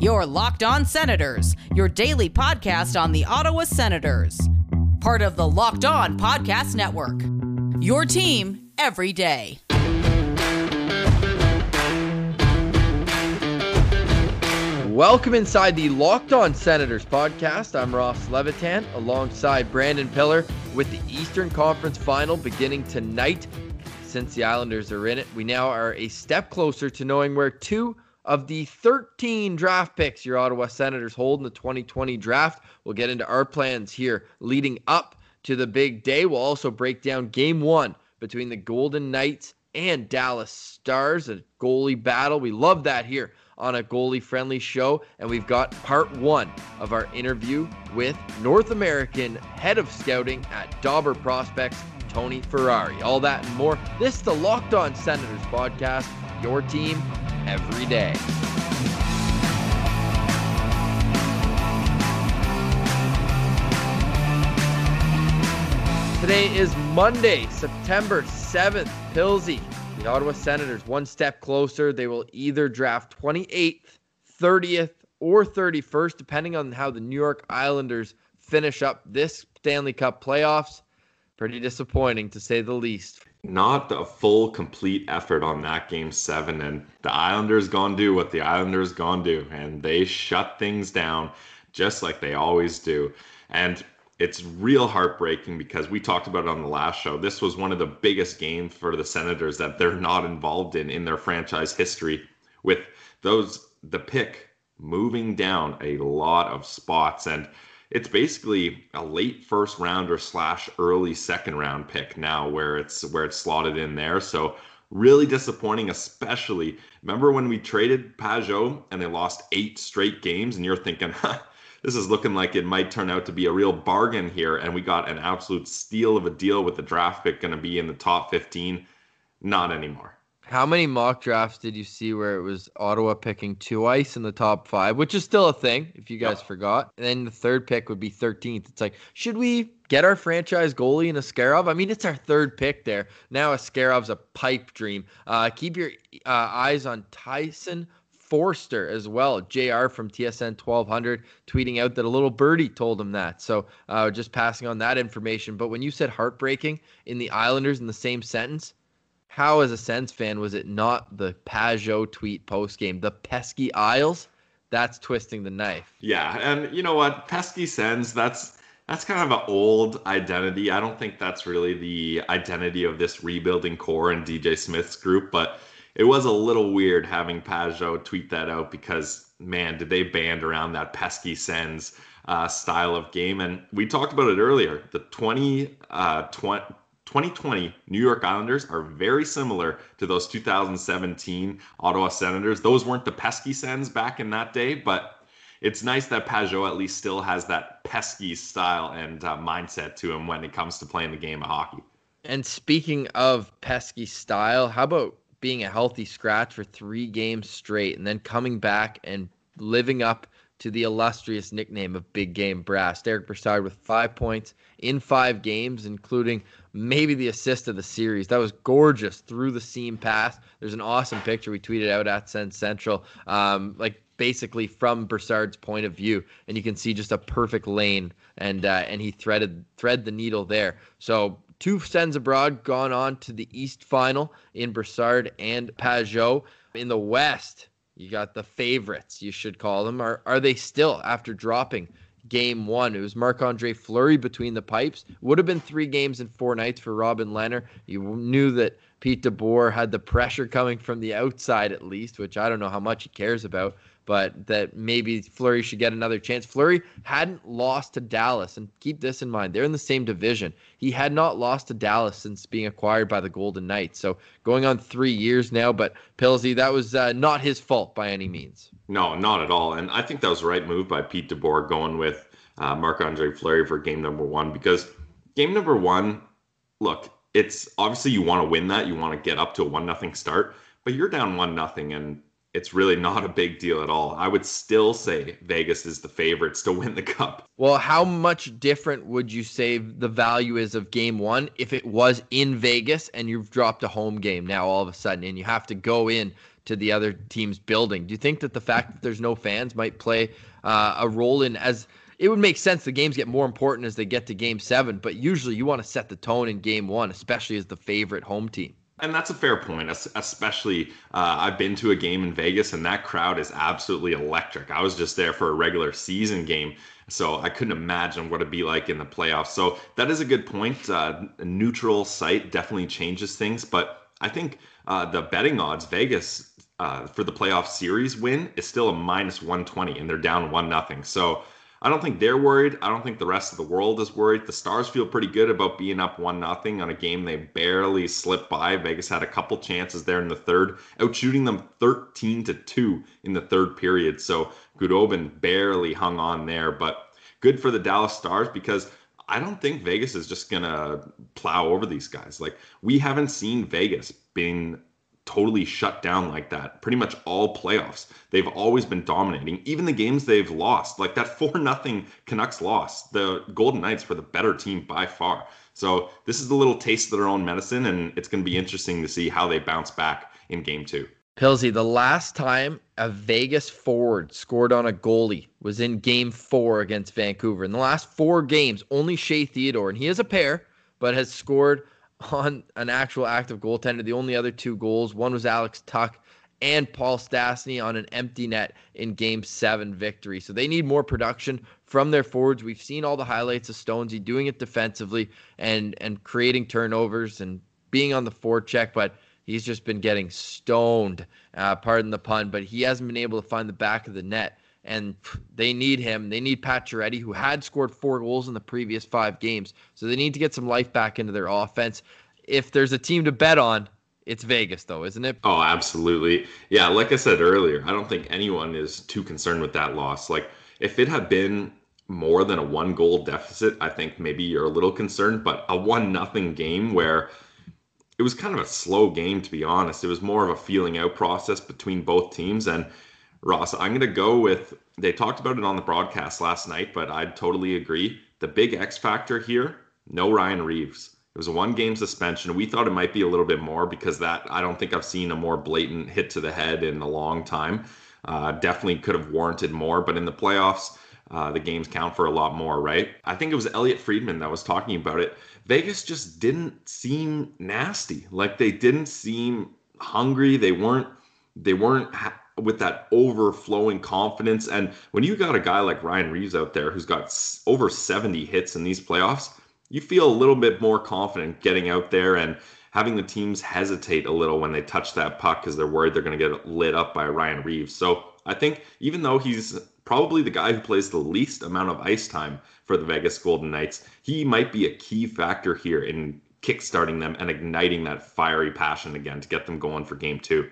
Your Locked On Senators, your daily podcast on the Ottawa Senators. Part of the Locked On Podcast Network. Your team every day. Welcome inside the Locked On Senators podcast. I'm Ross Levitan alongside Brandon Pillar with the Eastern Conference final beginning tonight. Since the Islanders are in it, we now are a step closer to knowing where two of the 13 draft picks your Ottawa Senators hold in the 2020 draft. We'll get into our plans here leading up to the big day. We'll also break down game one between the Golden Knights and Dallas Stars, a goalie battle. We love that here on a goalie friendly show. And we've got part one of our interview with North American head of scouting at Dobber Prospects, Tony Ferrari. All that and more. This is the Locked On Senators podcast, your team every day. Today is Monday, September 7th. Pilsy, the Ottawa Senators, one step closer. They will either draft 28th, 30th, or 31st, depending on how the New York Islanders finish up this Stanley Cup playoffs. Pretty disappointing, to say the least. Not a full, complete effort on that game seven, and the Islanders gonna do what the Islanders gonna do, and they shut things down just like they always do. And it's real heartbreaking because we talked about it on the last show. This was one of the biggest games for the Senators that they're not involved in in their franchise history, with those the pick moving down a lot of spots, and it's basically a late first rounder slash early second round pick now, where it's where it's slotted in there. So really disappointing, especially remember when we traded Pageau and they lost eight straight games, and you're thinking. Huh, this is looking like it might turn out to be a real bargain here. And we got an absolute steal of a deal with the draft pick going to be in the top 15. Not anymore. How many mock drafts did you see where it was Ottawa picking two ice in the top five, which is still a thing if you guys forgot? And then the third pick would be 13th. It's like, should we get our franchise goalie in Askarov? I mean, it's our third pick there. Now Askarov's a pipe dream. Uh, keep your uh, eyes on Tyson Foerster as well. JR from TSN 1200 tweeting out that a little birdie told him that. So uh, just passing on that information. But when you said heartbreaking in the Islanders in the same sentence, how, as a Sens fan, was it not the Pageau tweet post game? The pesky Isles? That's twisting the knife. Yeah. And you know what? Pesky Sens, that's. That's kind of an old identity. I don't think that's really the identity of this rebuilding core and DJ Smith's group, but it was a little weird having Pageau tweet that out because man, did they band around that pesky Sens uh, style of game. And we talked about it earlier. The 20, uh, 20, 2020 New York Islanders are very similar to those 2017 Ottawa Senators. Those weren't the pesky Sens back in that day, but it's nice that Pageau at least still has that pesky style and uh, mindset to him when it comes to playing the game of hockey. And speaking of pesky style, how about being a healthy scratch for three games straight and then coming back and living up to the illustrious nickname of Big Game Brass. Derek Brassard with five points in five games, including maybe the assist of the series. That was gorgeous through the seam pass. There's an awesome picture we tweeted out at Sens Central, um, like basically from Brassard's point of view, and you can see just a perfect lane, and uh, and he threaded thread the needle there. So two Sens abroad gone on to the East final in Brassard and Pageau. In the West, you got the favorites, you should call them. Are are they still after dropping game one? It was Marc Andre Fleury between the pipes. Would have been three games in four nights for Robin Lehner. You knew that Pete DeBoer had the pressure coming from the outside at least, which I don't know how much he cares about but that maybe Fleury should get another chance. Fleury hadn't lost to Dallas, and keep this in mind, they're in the same division. He had not lost to Dallas since being acquired by the Golden Knights. So going on three years now, but Pilsy, that was uh, not his fault by any means. No, not at all. And I think that was the right move by Pete DeBoer going with uh, Marc Andre Fleury for game number one because game number one, look, it's obviously you want to win that, you want to get up to a one nothing start, but you're down one nothing and it's really not a big deal at all. I would still say Vegas is the favorites to win the cup. Well, how much different would you say the value is of game one if it was in Vegas and you've dropped a home game now all of a sudden and you have to go in to the other team's building. Do you think that the fact that there's no fans might play uh, a role in as it would make sense the games get more important as they get to game seven, but usually you want to set the tone in game one, especially as the favorite home team. And that's a fair point, especially uh, I've been to a game in Vegas and that crowd is absolutely electric. I was just there for a regular season game, so I couldn't imagine what it'd be like in the playoffs. So that is a good point. Uh, a neutral site definitely changes things, but I think uh, the betting odds, Vegas uh, for the playoff series win is still a minus 120 and they're down one nothing. So I don't think they're worried. I don't think the rest of the world is worried. The Stars feel pretty good about being up one nothing on a game they barely slipped by. Vegas had a couple chances there in the third, out shooting them 13 to 2 in the third period. So Khudobin barely hung on there, but good for the Dallas Stars because I don't think Vegas is just gonna plow over these guys. Like we haven't seen Vegas being totally shut down like that pretty much all playoffs. They've always been dominating. Even the games they've lost like that 4 nothing canucks loss the golden knights were the better team by far. So this is a little taste of their own medicine and it's going to be interesting to see how they bounce back in game two. Pilsy, the last time a Vegas forward scored on a goalie was in game four against Vancouver. In the last four games, only Shea Theodore, and he is a pair, but has scored on an actual active goaltender. The only other two goals, one was Alex Tuch and Paul Stastny on an empty net in game seven victory. So they need more production from their forwards. We've seen all the highlights of Stonesy doing it defensively and and creating turnovers and being on the forecheck, but he's just been getting stoned, uh, pardon the pun, but he hasn't been able to find the back of the net and they need him. They need Pacioretty, who had scored four goals in the previous five games. So they need to get some life back into their offense. If there's a team to bet on, it's Vegas, though, isn't it? Oh, absolutely. Yeah, like I said earlier, I don't think anyone is too concerned with that loss. Like, if it had been more than a one goal deficit, I think maybe you're a little concerned, but a one nothing game where it was kind of a slow game, to be honest. It was more of a feeling out process between both teams. And Ross, I'm going to go with they talked about it on the broadcast last night, but I'd totally agree. The big X factor here, no Ryan Reaves. It was a one game suspension. We thought it might be a little bit more because that I don't think I've seen a more blatant hit to the head in a long time. Uh, definitely could have warranted more, but in the playoffs, uh, the games count for a lot more, right? I think it was Elliotte Friedman that was talking about it. Vegas just didn't seem nasty. Like they didn't seem hungry. They weren't. They weren't. Ha- with that overflowing confidence. And when you got a guy like Ryan Reaves out there who's got over 70 hits in these playoffs, you feel a little bit more confident getting out there and having the teams hesitate a little when they touch that puck because they're worried they're going to get lit up by Ryan Reaves. So I think even though he's probably the guy who plays the least amount of ice time for the Vegas Golden Knights, he might be a key factor here in kickstarting them and igniting that fiery passion again to get them going for game two.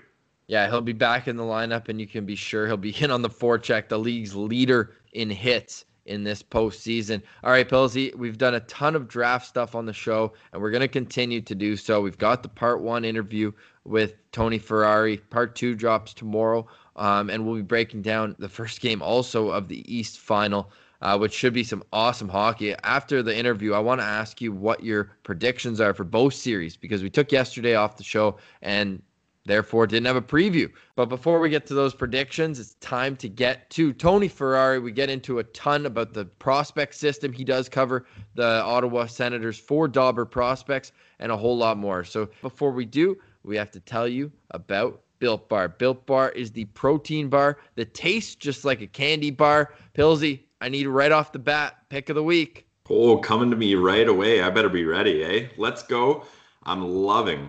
Yeah, he'll be back in the lineup, and you can be sure he'll be in on the forecheck, the league's leader in hits in this postseason. All right, Pilsy, we've done a ton of draft stuff on the show, and we're going to continue to do so. We've got the part one interview with Tony Ferrari. Part two drops tomorrow, um, and we'll be breaking down the first game also of the East Final. Uh, which should be some awesome hockey. After the interview, I want to ask you what your predictions are for both series because we took yesterday off the show and therefore didn't have a preview. But before we get to those predictions, it's time to get to Tony Ferrari. We get into a ton about the prospect system. He does cover the Ottawa Senators for Dobber prospects and a whole lot more. So before we do, we have to tell you about Built Bar. Built Bar is the protein bar that tastes just like a candy bar. Pilsy, I need right off the bat pick of the week. Oh, coming to me right away. I better be ready, eh? Let's go. I'm loving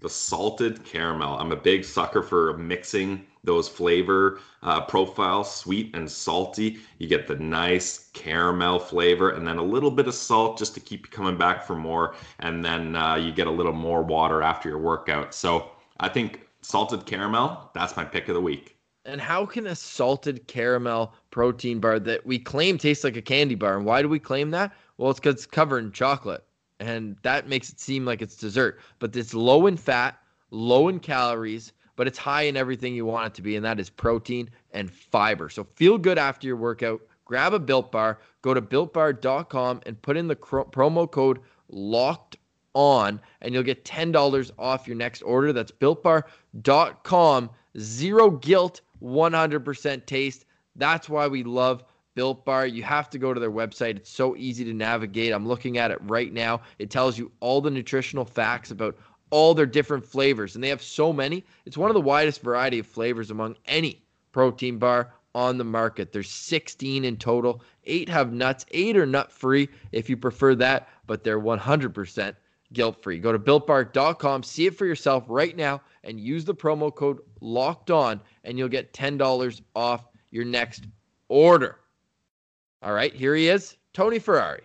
the salted caramel. I'm a big sucker for mixing those flavor uh, profiles, sweet and salty. You get the nice caramel flavor and then a little bit of salt just to keep you coming back for more. And then uh, you get a little more water after your workout. So I think salted caramel, that's my pick of the week. And how can a salted caramel protein bar that we claim tastes like a candy bar? And why do we claim that? Well, it's because it's covered in chocolate and that makes it seem like it's dessert. But it's low in fat, low in calories, but it's high in everything you want it to be, and that is protein and fiber. So feel good after your workout. Grab a Built Bar, go to builtbar.com and put in the cr- promo code locked on, and you'll get $10 off your next order. That's builtbar.com. Zero guilt, 100% taste. That's why we love Built Bar. You have to go to their website. It's so easy to navigate. I'm looking at it right now. It tells you all the nutritional facts about all their different flavors, and they have so many. It's one of the widest variety of flavors among any protein bar on the market. There's 16 in total. Eight have nuts. Eight are nut free if you prefer that, but they're 100% guilt free. Go to builtbar.com, see it for yourself right now, and use the promo code locked on, and you'll get $10 off your next order. All right, here he is, Tony Ferrari.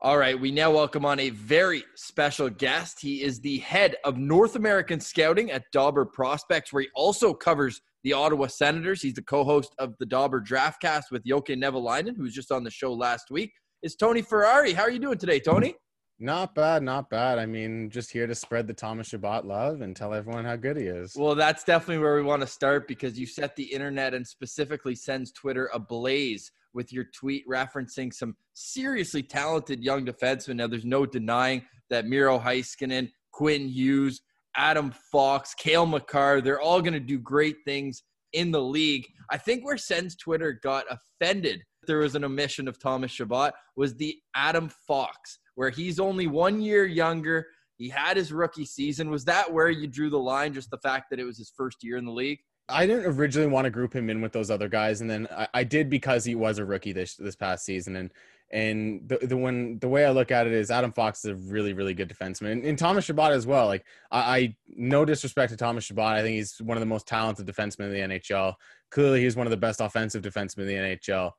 All right, we now welcome on a very special guest. He is the head of North American Scouting at Dobber Prospects, where he also covers the Ottawa Senators. He's the co-host of the Dobber Draftcast with Jokke Nevalainen, who was just on the show last week. Is Tony Ferrari. How are you doing today, Tony? Not bad, not bad. I mean, just here to spread the Thomas Chabot love and tell everyone how good he is. Well, that's definitely where we want to start because you set the internet and specifically Sens Twitter ablaze with your tweet referencing some seriously talented young defensemen. Now, there's no denying that Miro Heiskanen, Quinn Hughes, Adam Fox, Cale Makar, they're all going to do great things in the league. I think where Sens Twitter got offended there was an omission of Thomas Chabot was the Adam Fox, where he's only one year younger. He had his rookie season. Was that where you drew the line? Just the fact that it was his first year in the league? I didn't originally want to group him in with those other guys, and then I, I did because he was a rookie this this past season. And and the the one the way I look at it is Adam Fox is a really really good defenseman, and, and Thomas Chabot as well. Like I, I, no disrespect to Thomas Chabot, I think he's one of the most talented defensemen in the NHL. Clearly, he's one of the best offensive defensemen in the NHL.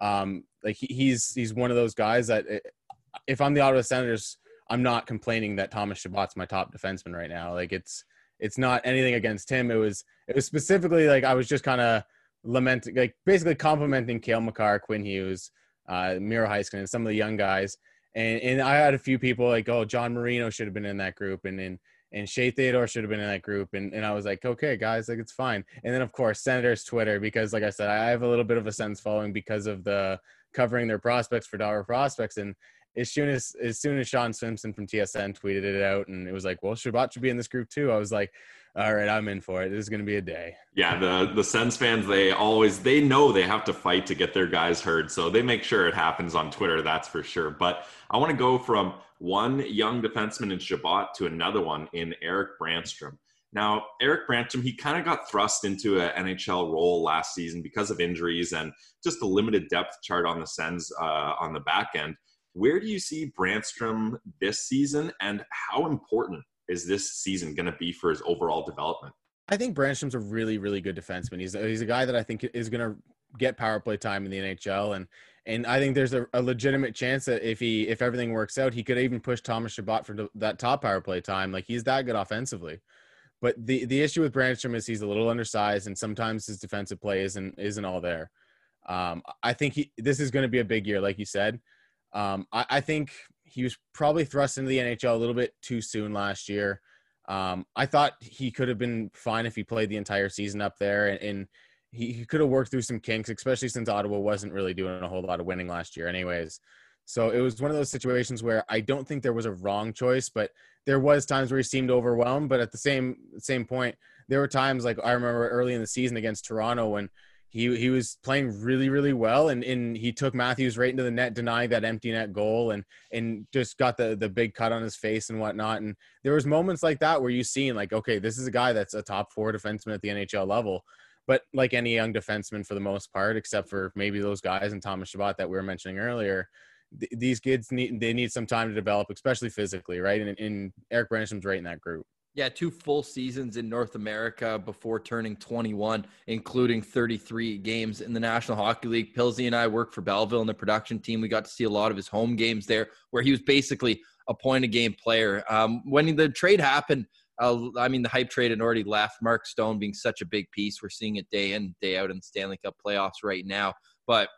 Um, like he, he's he's one of those guys that eh, if I'm the Ottawa Senators, I'm not complaining that Thomas Chabot's my top defenseman right now. Like it's it's not anything against him. It was it was specifically like I was just kind of lamenting, like basically complimenting Cale Makar, Quinn Hughes, uh, Miro Heiskanen, and some of the young guys. And and I had a few people like, oh, John Marino should have been in that group, and and and Shea Theodore should have been in that group. And and I was like, okay, guys, like it's fine. And then of course Senators Twitter because like I said, I have a little bit of a sense following because of the covering their prospects for Dobber Prospects and as soon as as soon as Shawn Simpson from TSN tweeted it out, and it was like, well, Chabot should be in this group too. I was like, all right, I'm in for it. This is going to be a day. Yeah, the the Sens fans, they always they know they have to fight to get their guys heard, so they make sure it happens on Twitter. That's for sure. But I want to go from one young defenseman in Chabot to another one in Erik Brannstrom. Now, Erik Brannstrom, he kind of got thrust into an NHL role last season because of injuries and just the limited depth chart on the Sens uh, on the back end. Where do you see Brannstrom this season, and how important is this season going to be for his overall development? I think Brannstrom's a really, really good defenseman. He's he's a guy that I think is going to get power play time in the NHL, and and I think there's a, a, legitimate chance that if he if everything works out, he could even push Thomas Chabot for that top power play time. Like he's that good offensively. But the the issue with Brannstrom is he's a little undersized, and sometimes his defensive play isn't isn't all there. Um, I think he this is going to be a big year, like you said. Um, I, I, think he was probably thrust into the NHL a little bit too soon last year. Um, I thought he could have been fine if he played the entire season up there, and, and he, he could have worked through some kinks, especially since Ottawa wasn't really doing a whole lot of winning last year, anyways. So it was one of those situations where I don't think there was a wrong choice, but there was times where he seemed overwhelmed. But at the same same point, there were times like I remember early in the season against Toronto when he he was playing really really well. And, and he took Matthews right into the net denying that empty net goal and and just got the the big cut on his face and whatnot. And there was moments like that where you seen like okay this is a guy that's a top four defenseman at the NHL level. But like any young defenseman for the most part except for maybe those guys and Thomas Chabot that we were mentioning earlier th- these kids need they need some time to develop especially physically right? And, and Erik Brannstrom's right in that group yeah, two full seasons in North America before turning 21, including 33 games in the National Hockey League. Pilsy and I worked for Belleville in the production team. We got to see a lot of his home games there, where he was basically a point a game player. Um, when the trade happened, uh, I mean, the hype trade had already left. Mark Stone being such a big piece. We're seeing it day in, day out in the Stanley Cup playoffs right now. But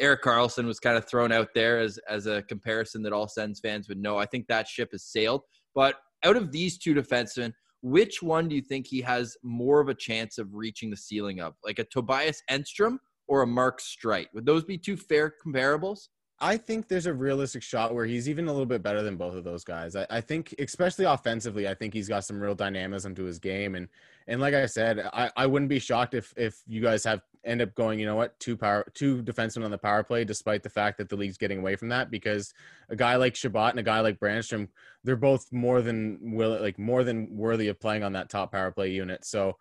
Erik Karlsson was kind of thrown out there as, as a comparison that all Sens fans would know. I think that ship has sailed. But out of these two defensemen, which one do you think he has more of a chance of reaching the ceiling of, like a Tobias Enstrom or a Mark Streit? Would those be two fair comparables? I think there's a realistic shot where he's even a little bit better than both of those guys. I, I, think, especially offensively, I think he's got some real dynamism to his game. And and like I said, I, I wouldn't be shocked if if you guys have end up going, you know what, two power two defensemen on the power play, despite the fact that the league's getting away from that, because a guy like Chabot and a guy like Brannstrom, they're both more than will like more than worthy of playing on that top power play unit. So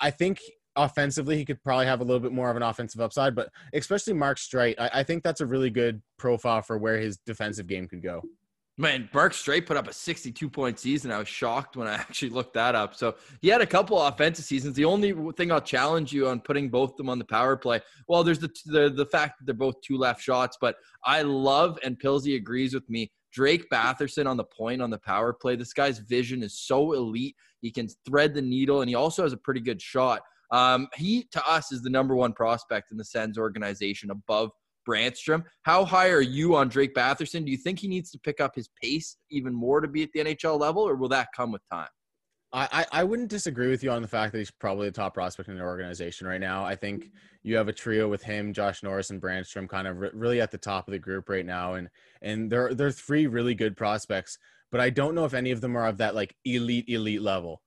I think offensively, he could probably have a little bit more of an offensive upside, but especially Mark Streit, I, I, think that's a really good profile for where his defensive game could go. Man, Mark Streit put up a 62 point season. I was shocked when I actually looked that up. So he had a couple offensive seasons. The only thing I'll challenge you on putting both of them on the power play, well, there's the the, the fact that they're both two left shots, but I love and Pilsy agrees with me. Drake Batherson on the point on the power play. This guy's vision is so elite. He can thread the needle, and he also has a pretty good shot. Um, he to us is the number one prospect in the Sens organization above Brannstrom. How high are you on Drake Batherson? Do you think he needs to pick up his pace even more to be at the NHL level, or will that come with time? I, I wouldn't disagree with you on the fact that he's probably the top prospect in the organization right now. I think you have a trio with him, Josh Norris, and Brannstrom, kind of re- really at the top of the group right now, and and they're they're three really good prospects. But I don't know if any of them are of that like elite elite level.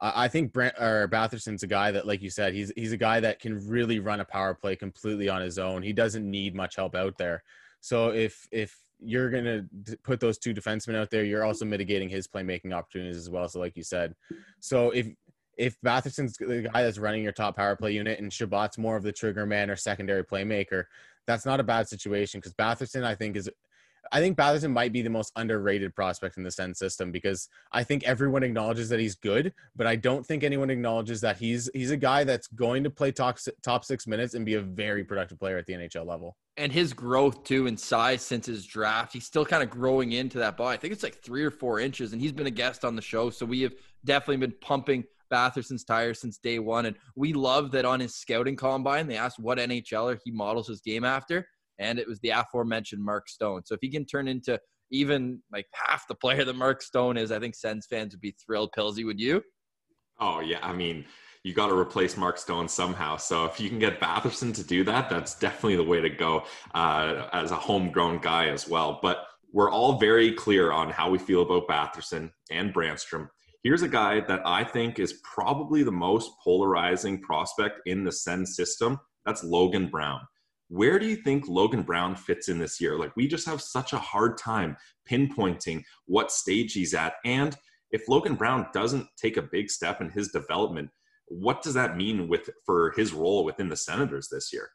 I think Brent or Batherson's a guy that, like you said, he's he's a guy that can really run a power play completely on his own. He doesn't need much help out there. So if if you're gonna put those two defensemen out there, you're also mitigating his playmaking opportunities as well. So like you said, so if if Batherson's the guy that's running your top power play unit and Chabot's more of the trigger man or secondary playmaker, that's not a bad situation because Batherson I think is I think Batherson might be the most underrated prospect in the Sens system because I think everyone acknowledges that he's good, but I don't think anyone acknowledges that he's he's a guy that's going to play top top six minutes and be a very productive player at the NHL level. And his growth too in size since his draft, he's still kind of growing into that body. I think it's like three or four inches, and he's been a guest on the show, so we have definitely been pumping Batherson's tires since day one. And we love that on his scouting combine, they asked what NHLer he models his game after and it was the aforementioned Mark Stone. So if he can turn into even like half the player that Mark Stone is, I think Sens fans would be thrilled. Pilsy, would you? Oh yeah, I mean, you got to replace Mark Stone somehow. So if you can get Batherson to do that, that's definitely the way to go uh, as a homegrown guy as well. But we're all very clear on how we feel about Batherson and Brannstrom. Here's a guy that I think is probably the most polarizing prospect in the Sens system. That's Logan Brown where do you think Logan Brown fits in this year? Like, we just have such a hard time pinpointing what stage he's at. And if Logan Brown doesn't take a big step in his development, what does that mean with for his role within the Senators this year?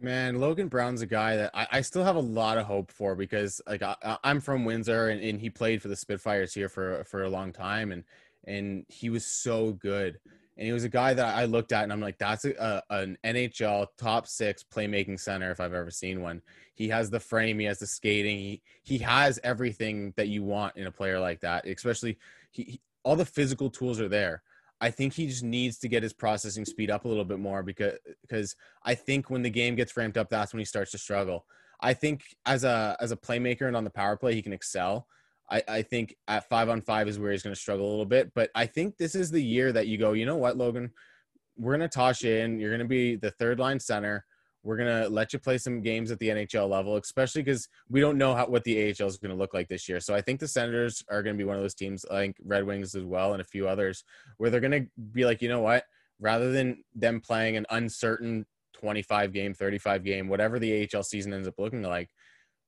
Man, Logan Brown's a guy that I, I still have a lot of hope for because like I, am from Windsor and, and he played for the Spitfires here for for a long time and and he was so good and he was a guy that I looked at and I'm like, that's a, a, an NHL top six playmaking center if I've ever seen one. He has the frame, he has the skating, he he has everything that you want in a player like that. Especially he, he all the physical tools are there. I think he just needs to get his processing speed up a little bit more because because I think when the game gets ramped up, that's when he starts to struggle. I think as a as a playmaker and on the power play, he can excel. I, I think at five on five is where he's going to struggle a little bit. But I think this is the year that you go, you know what, Logan, we're going to toss you in. You're going to be the third line center. We're going to let you play some games at the NHL level, especially because we don't know how, what the AHL is going to look like this year. So I think the Senators are going to be one of those teams, think Red Wings as well, and a few others, where they're going to be like, you know what, rather than them playing an uncertain 25 game, 35 game, whatever the AHL season ends up looking like,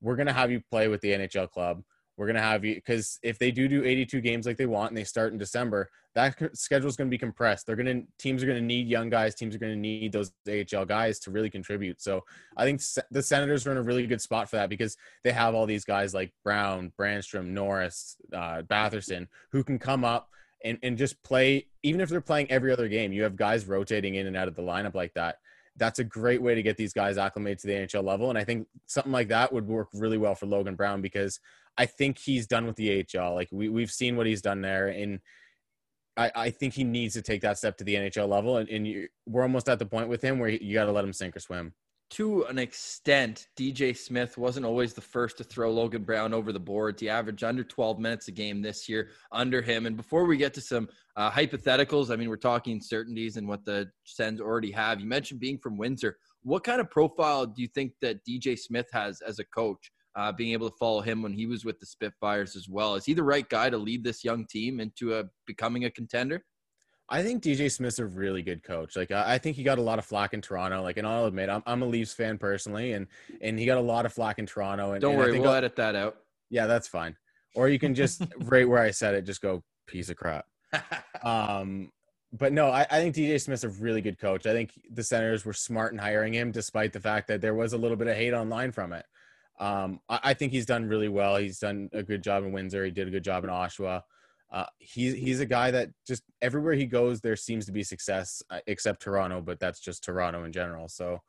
we're going to have you play with the NHL club we're gonna have you because if they do do 82 games like they want and they start in December, that schedule is gonna be compressed. They're gonna teams are gonna need young guys. Teams are gonna need those AHL guys to really contribute. So I think the Senators are in a really good spot for that because they have all these guys like Brown, Brannstrom, Norris, uh, Batherson who can come up and and just play. Even if they're playing every other game, you have guys rotating in and out of the lineup like that that's a great way to get these guys acclimated to the NHL level. And I think something like that would work really well for Logan Brown because I think he's done with the AHL. Like we we've seen what he's done there, and I, I think he needs to take that step to the NHL level. And, and you, we're almost at the point with him where you got to let him sink or swim. to an extent, DJ Smith wasn't always the first to throw Logan Brown over the boards. He averaged under 12 minutes a game this year under him. And before we get to some uh, hypotheticals, I mean, we're talking certainties and what the Sens already have. You mentioned being from Windsor. What kind of profile do you think that DJ Smith has as a coach? Uh, being able to follow him when he was with the Spitfires as well. Is he the right guy to lead this young team into a becoming a contender? I think DJ Smith's a really good coach. Like I think he got a lot of flack in Toronto. Like, and I'll admit, I'm, I'm a Leafs fan personally, and and he got a lot of flack in Toronto. And don't and worry, we'll I'll, edit that out. Yeah, that's fine. Or you can just right where I said it, just go piece of crap. um, but no, I, I think DJ Smith's a really good coach. I think the Senators were smart in hiring him, despite the fact that there was a little bit of hate online from it. Um, I, I think he's done really well. He's done a good job in Windsor. He did a good job in Oshawa. Uh, he's he's a guy that just everywhere he goes, there seems to be success, uh, except Toronto, but that's just Toronto in general. So,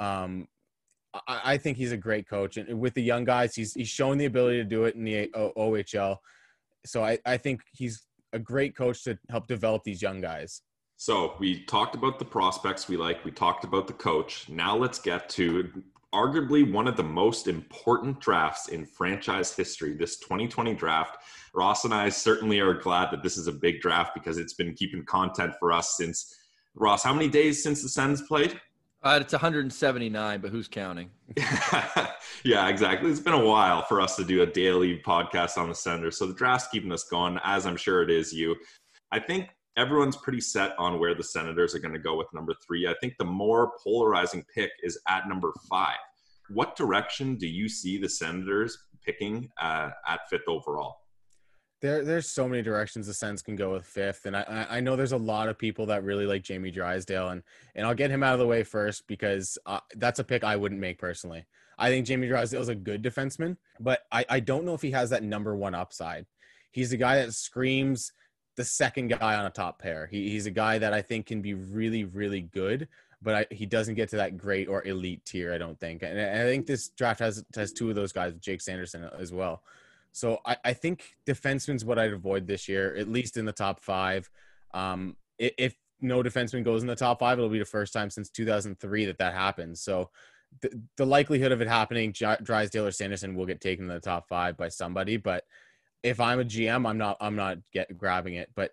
um, I, I, think he's a great coach, and with the young guys, he's he's shown the ability to do it in the o- OHL. So I, I think he's a great coach to help develop these young guys. So we talked about the prospects we like. We talked about the coach. Now let's get to arguably one of the most important drafts in franchise history, this 2020 draft. Ross and I certainly are glad that this is a big draft because it's been keeping content for us since Ross. How many days since the Sens played? Uh, it's 179, but who's counting? yeah, exactly. It's been a while for us to do a daily podcast on the Sender, so the draft's keeping us going, as I'm sure it is you. I think everyone's pretty set on where the Senators are going to go with number three. I think the more polarizing pick is at number five. What direction do you see the Senators picking uh, at fifth overall? There, there's so many directions the Sens can go with fifth, and I, I know there's a lot of people that really like Jamie Drysdale, and and I'll get him out of the way first because uh, that's a pick I wouldn't make personally. I think Jamie Drysdale is a good defenseman, but I, I don't know if he has that number one upside. He's a guy that screams the second guy on a top pair. He, he's a guy that I think can be really, really good, but I, he doesn't get to that great or elite tier. I don't think, and I think this draft has has two of those guys, Jake Sanderson as well. So I, I think defenseman's what I'd avoid this year, at least in the top five. Um, if no defenseman goes in the top five, it'll be the first time since 2003 that that happens. So the, the likelihood of it happening, Drysdale or Sanderson will get taken in the top five by somebody, but if I'm a GM, I'm not I'm not get grabbing it. But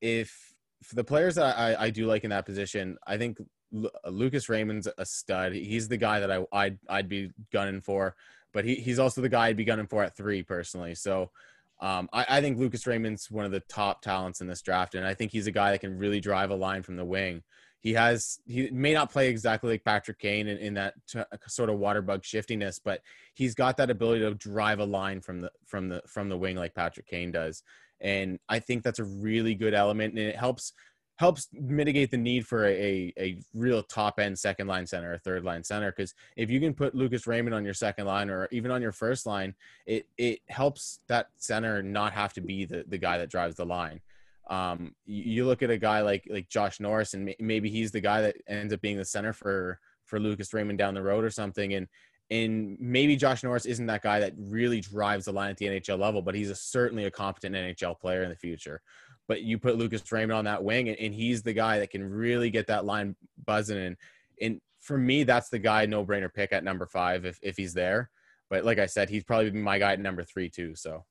if the players that I, I do like in that position, I think Lucas Raymond's a stud. He's the guy that I I'd, I'd be gunning for, but he, he's also the guy I'd be gunning for at three personally. So um, I, I think Lucas Raymond's one of the top talents in this draft, and I think he's a guy that can really drive a line from the wing. He has he may not play exactly like Patrick Kane in, in that t- sort of water bug shiftiness, but he's got that ability to drive a line from the from the from the wing like Patrick Kane does. And I think that's a really good element, and it helps helps mitigate the need for a, a, real top end second line center or third line center. Because if you can put Lucas Raymond on your second line or even on your first line, it it helps that center not have to be the, the guy that drives the line. Um, you look at a guy like like Josh Norris, and maybe he's the guy that ends up being the center for for Lucas Raymond down the road or something. And and maybe Josh Norris isn't that guy that really drives the line at the NHL level, but he's a, certainly a competent NHL player in the future. But you put Lucas Raymond on that wing, and, and he's the guy that can really get that line buzzing. And and for me, that's the guy no brainer pick at number five if if he's there. But like I said, he's probably my guy at number three too. So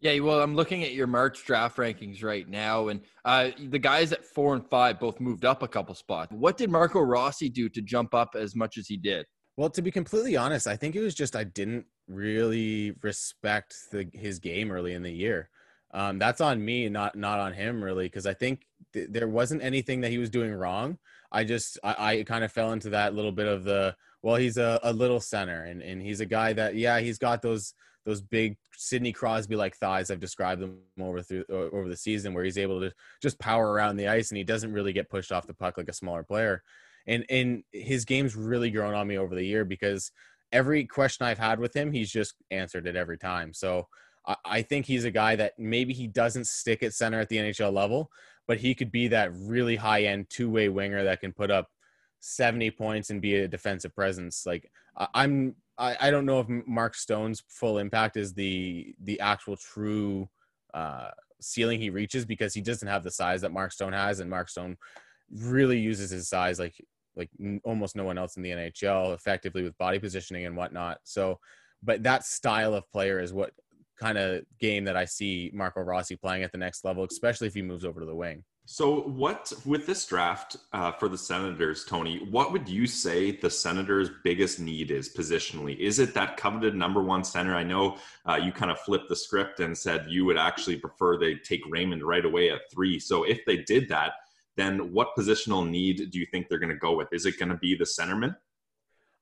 yeah, well, I'm looking at your March draft rankings right now, and uh, the guys at four and five both moved up a couple spots. What did Marco Rossi do to jump up as much as he did? Well, to be completely honest, I think it was just I didn't really respect the, his game early in the year. Um, that's on me, not not on him, really, because I think th- there wasn't anything that he was doing wrong. I just I, I kind of fell into that little bit of the well, he's a, a little center, and and he's a guy that yeah, he's got those those big Sidney Crosby like thighs. I've described them over through over the season where he's able to just power around the ice and he doesn't really get pushed off the puck like a smaller player. And and his game's really grown on me over the year because every question I've had with him, he's just answered it every time. So I, I think he's a guy that maybe he doesn't stick at center at the NHL level, but he could be that really high end two way winger that can put up 70 points and be a defensive presence. Like I'm I, I don't know if Mark Stone's full impact is the the actual true uh, ceiling he reaches because he doesn't have the size that Mark Stone has, and Mark Stone really uses his size like like almost no one else in the NHL effectively with body positioning and whatnot. So, but that style of player is what kind of game that I see Marco Rossi playing at the next level, especially if he moves over to the wing. So, what with this draft uh, for the Senators, Tony? What would you say the Senators' biggest need is positionally? Is it that coveted number one center? I know uh, you kind of flipped the script and said you would actually prefer they take Raymond right away at three. So, if they did that, then what positional need do you think they're going to go with? Is it going to be the centerman?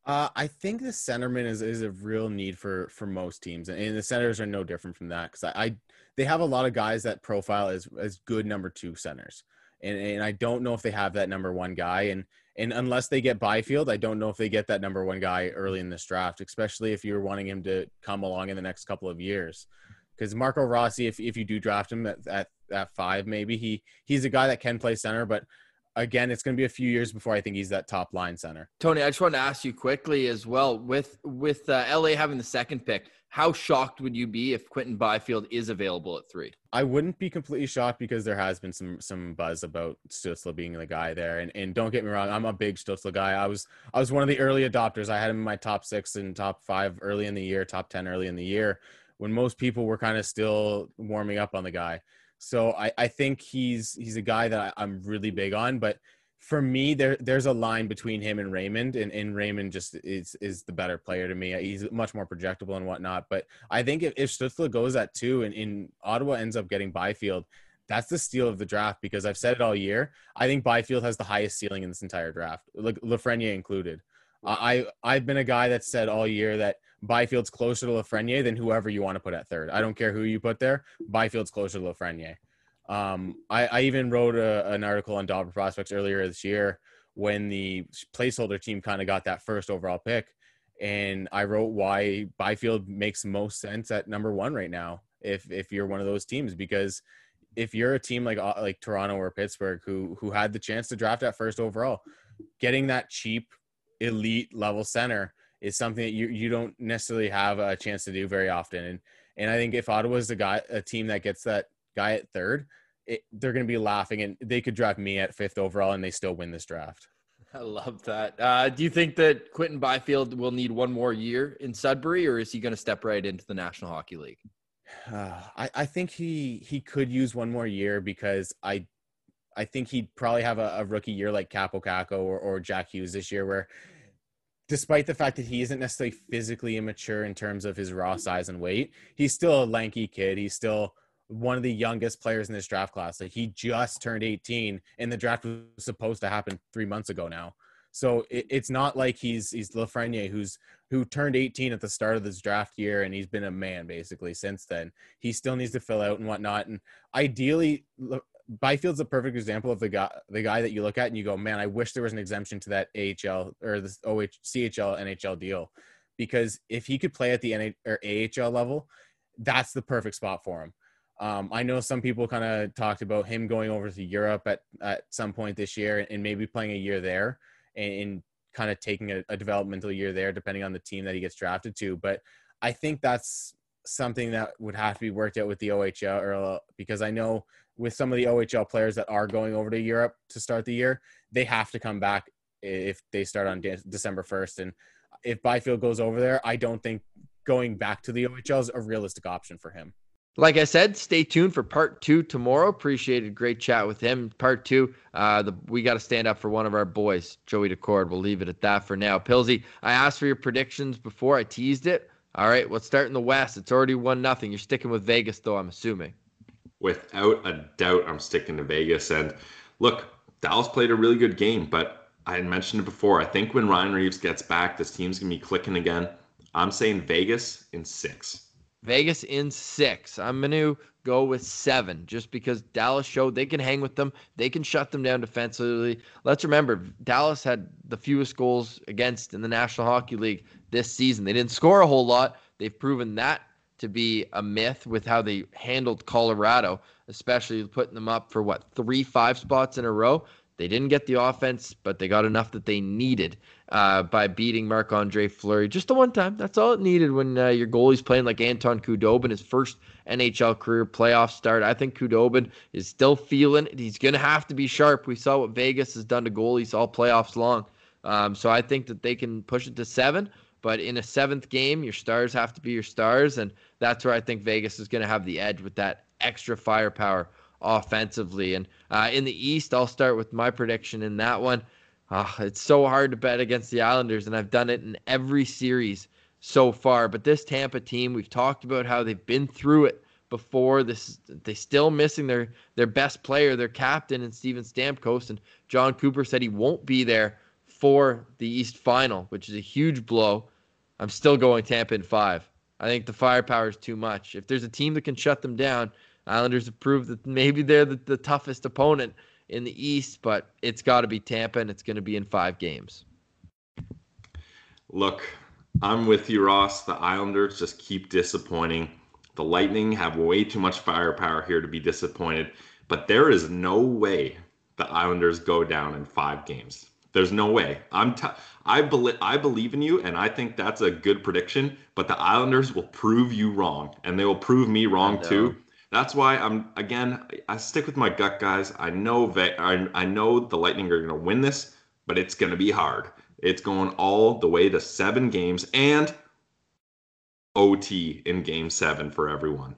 Uh, I think the centerman is, is a real need for for most teams, and the Senators are no different from that because I, I they have a lot of guys that profile as as good number two centers, and and I don't know if they have that number one guy, and and unless they get Byfield, I don't know if they get that number one guy early in this draft, especially if you're wanting him to come along in the next couple of years. Because Marco Rossi, if, if you do draft him at, at, at five, maybe he he's a guy that can play center, but again, it's going to be a few years before I think he's that top line center. Tony, I just want to ask you quickly as well with with uh, LA having the second pick. How shocked would you be if Quinton Byfield is available at three? I wouldn't be completely shocked because there has been some some buzz about Stutzle being the guy there. And and don't get me wrong, I'm a big Stutzle guy. I was I was one of the early adopters. I had him in my top six and top five early in the year, top ten early in the year, when most people were kind of still warming up on the guy. So I, I think he's he's a guy that I, I'm really big on, but for me, there there's a line between him and Raymond, and, and Raymond just is is the better player to me. He's much more projectable and whatnot. But I think if, if Stutzle goes at two and in Ottawa ends up getting Byfield, that's the steal of the draft because I've said it all year. I think Byfield has the highest ceiling in this entire draft, like Lafreniere included. I I've been a guy that said all year that Byfield's closer to Lafreniere than whoever you want to put at third. I don't care who you put there. Byfield's closer to Lafreniere. Um, I, I, even wrote a, an article on Dobber Prospects earlier this year when the placeholder team kind of got that first overall pick. And I wrote why Byfield makes most sense at number one right now. If if you're one of those teams, because if you're a team like uh, like Toronto or Pittsburgh who who had the chance to draft at first overall, getting that cheap elite level center is something that you you don't necessarily have a chance to do very often. And and I think if Ottawa's a guy a team that gets that guy at third, it, they're going to be laughing and they could draft me at fifth overall and they still win this draft. I love that. Uh, do you think that Quinton Byfield will need one more year in Sudbury, or is he going to step right into the National Hockey League? Uh, I, I think he he could use one more year because I I think he'd probably have a, a rookie year like Kaapo Kakko or, or Jack Hughes this year, where despite the fact that he isn't necessarily physically immature in terms of his raw size and weight, he's still a lanky kid. He's still one of the youngest players in this draft class. Like he just turned 18, and the draft was supposed to happen three months ago now. So it, it's not like he's he's Lafreniere who's who turned 18 at the start of this draft year, and he's been a man basically since then. He still needs to fill out and whatnot. And ideally, Byfield's a perfect example of the guy the guy that you look at and you go, man, I wish there was an exemption to that AHL or the OH CHL NHL deal, because if he could play at the NH or AHL level, that's the perfect spot for him. Um, I know some people kind of talked about him going over to Europe at, at some point this year and maybe playing a year there and, and kind of taking a, a, developmental year there, depending on the team that he gets drafted to. But I think that's something that would have to be worked out with the OHL or uh, because I know with some of the OHL players that are going over to Europe to start the year, they have to come back if they start on De- December 1st. And if Byfield goes over there, I don't think going back to the OHL is a realistic option for him. Like I said, stay tuned for part two tomorrow. Appreciated great chat with him. Part two, uh, the, we got to stand up for one of our boys, Joey Daccord. We'll leave it at that for now. Pilsy, I asked for your predictions before I teased it. All right, let's start in the West. It's already one nothing. You're sticking with Vegas, though. I'm assuming. Without a doubt, I'm sticking to Vegas. And look, Dallas played a really good game, but I had mentioned it before. I think when Ryan Reaves gets back, this team's gonna be clicking again. I'm saying Vegas in six. Vegas in six. I'm going to go with seven just because Dallas showed they can hang with them. They can shut them down defensively. Let's remember, Dallas had the fewest goals against in the National Hockey League this season. They didn't score a whole lot. They've proven that to be a myth with how they handled Colorado, especially putting them up for what, three, five spots in a row. They didn't get the offense, but they got enough that they needed uh, by beating Marc Andre Fleury just the one time. That's all it needed when uh, your goalie's playing like Anton Khudobin, his first NHL career playoff start. I think Khudobin is still feeling it. He's going to have to be sharp. We saw what Vegas has done to goalies all playoffs long. Um, so I think that they can push it to seven. But in a seventh game, your stars have to be your stars, and that's where I think Vegas is going to have the edge with that extra firepower offensively. And uh, in the East, I'll start with my prediction in that one. Uh, it's so hard to bet against the Islanders, and I've done it in every series so far. But this Tampa team, we've talked about how they've been through it before. This they still missing their their best player, their captain, and Steven Stamkos. And Jon Cooper said he won't be there for the East Final, which is a huge blow. I'm still going Tampa in five. I think the firepower is too much. If there's a team that can shut them down, Islanders have proved that maybe they're the, the toughest opponent in the East, but it's got to be Tampa, and it's going to be in five games. Look, I'm with you, Ross. The Islanders just keep disappointing. The Lightning have way too much firepower here to be disappointed, but there is no way the Islanders go down in five games. There's no way. I'm t- I believe I believe in you, and I think that's a good prediction. But the Islanders will prove you wrong, and they will prove me wrong too. That's why I'm again. I stick with my gut, guys. I know I, I know the Lightning are going to win this, but it's going to be hard. It's going all the way to seven games and OT in Game Seven for everyone.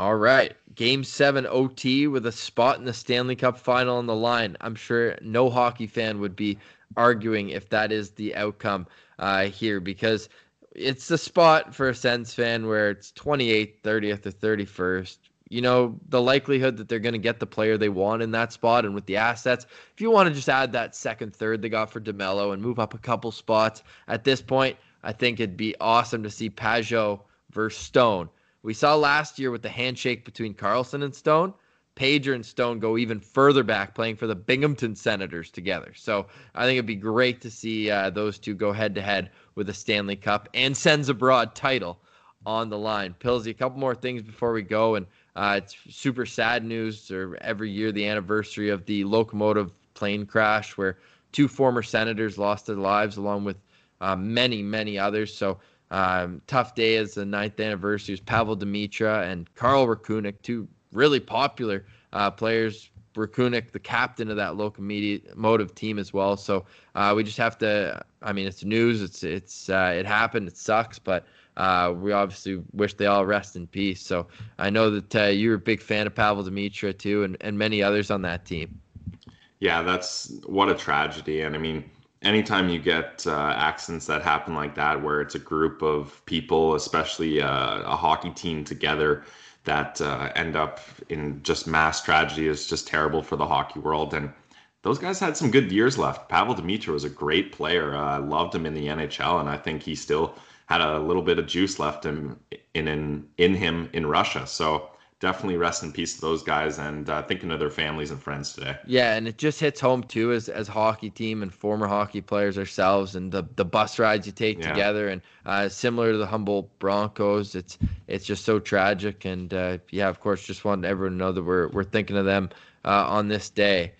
All right. Game seven OT with a spot in the Stanley Cup final on the line. I'm sure no hockey fan would be arguing if that is the outcome uh, here because it's the spot for a Sens fan where it's 28th, 30th, or 31st. You know, the likelihood that they're going to get the player they want in that spot and with the assets. If you want to just add that second, third they got for DeMelo and move up a couple spots at this point, I think it'd be awesome to see Pageau versus Stone we saw last year with the handshake between Karlsson and Stone. Pageau and Stone go even further back, playing for the Binghamton Senators together. So I think it'd be great to see uh, those two go head to head with a Stanley Cup and Sens Abroad title on the line. Pillsy, a couple more things before we go, and uh, it's super sad news. Or every year, the anniversary of the Lokomotiv plane crash, where two former senators lost their lives, along with uh, many, many others. So um, tough day as the ninth anniversary is Pavel Demitra and Karel Rachůnek, two really popular uh, players. Rakunik, the captain of that Lokomotiv motive team as well. So uh, we just have to. I mean, it's news. It's it's uh, it happened. It sucks, but uh, we obviously wish they all rest in peace. So I know that uh, you're a big fan of Pavel Demitra too, and and many others on that team. Yeah, that's what a tragedy. And I mean, anytime you get uh, accidents that happen like that, where it's a group of people, especially uh, a hockey team together, that uh, end up in just mass tragedy is just terrible for the hockey world. And those guys had some good years left. Pavel Demitra was a great player. Uh, I loved him in the NHL, and I think he still had a little bit of juice left in in, in him in Russia. So definitely rest in peace to those guys and uh, thinking of their families and friends today. Yeah, and it just hits home too as as hockey team and former hockey players ourselves, and the the bus rides you take yeah. together, and uh, similar to the Humboldt Broncos, it's it's just so tragic, and uh, yeah, of course, just want everyone to know that we're we're thinking of them uh, on this day.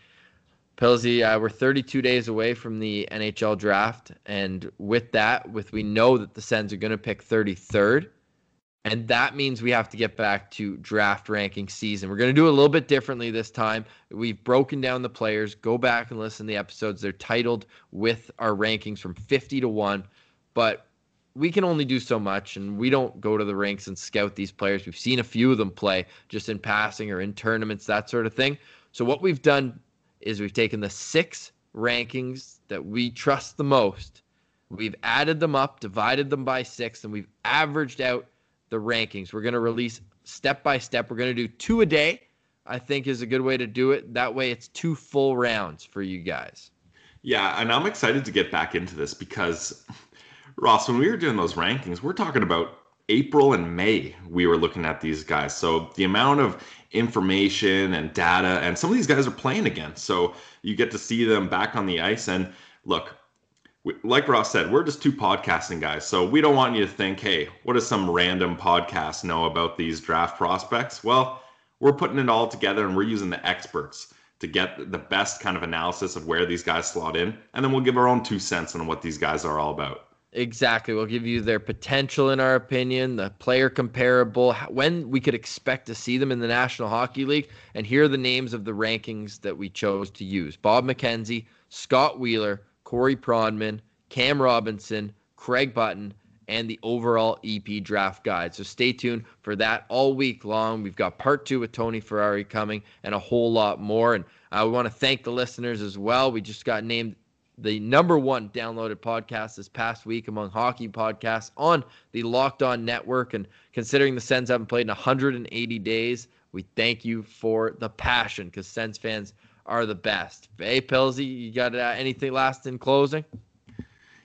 Pilsy, uh, we're 32 days away from the NHL draft, and with that, with we know that the Sens are going to pick 33rd and that means we have to get back to draft ranking season. We're going to do it a little bit differently this time. We've broken down the players. Go back and listen to the episodes. They're titled with our rankings from 50 to 1. But we can only do so much, and we don't go to the ranks and scout these players. We've seen a few of them play just in passing or in tournaments, that sort of thing. So, what we've done is we've taken the six rankings that we trust the most, we've added them up, divided them by six, and we've averaged out the rankings. We're going to release step by step. We're going to do two a day, I think is a good way to do it. That way it's two full rounds for you guys. Yeah, and I'm excited to get back into this because Ross, when we were doing those rankings, we're talking about April and May we were looking at these guys. So the amount of information and data and some of these guys are playing again. So you get to see them back on the ice and look, like Ross said, we're just two podcasting guys. So we don't want you to think, hey, what does some random podcast know about these draft prospects? Well, we're putting it all together and we're using the experts to get the best kind of analysis of where these guys slot in. And then we'll give our own two cents on what these guys are all about. Exactly. We'll give you their potential, in our opinion, the player comparable, when we could expect to see them in the National Hockey League. And here are the names of the rankings that we chose to use Bob McKenzie, Scott Wheeler, Corey Pronman, Cam Robinson, Craig Button, and the overall EP draft guide. So stay tuned for that all week long. We've got part two with Tony Ferrari coming and a whole lot more. And uh, I want to thank the listeners as well. We just got named the number one downloaded podcast this past week among hockey podcasts on the Locked On Network. And considering the Sens haven't played in 180 days, we thank you for the passion because Sens fans are the best. Hey, Pilsy, you got uh, anything last in closing?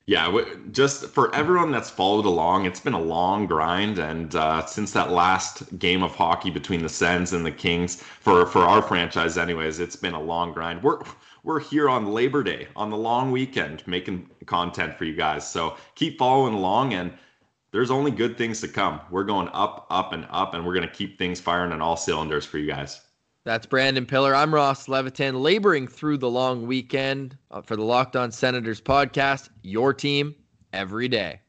Yeah, just for everyone that's followed along, it's been a long grind, and uh, since that last game of hockey between the Sens and the Kings, for for our franchise, anyways, it's been a long grind. We're we're here on Labor Day on the long weekend making content for you guys. So keep following along, and there's only good things to come. We're going up, up, and up, and we're gonna keep things firing on all cylinders for you guys. That's Brandon Pillar. I'm Ross Levitan, laboring through the long weekend uh, for the Locked On Senators podcast. Your team every day.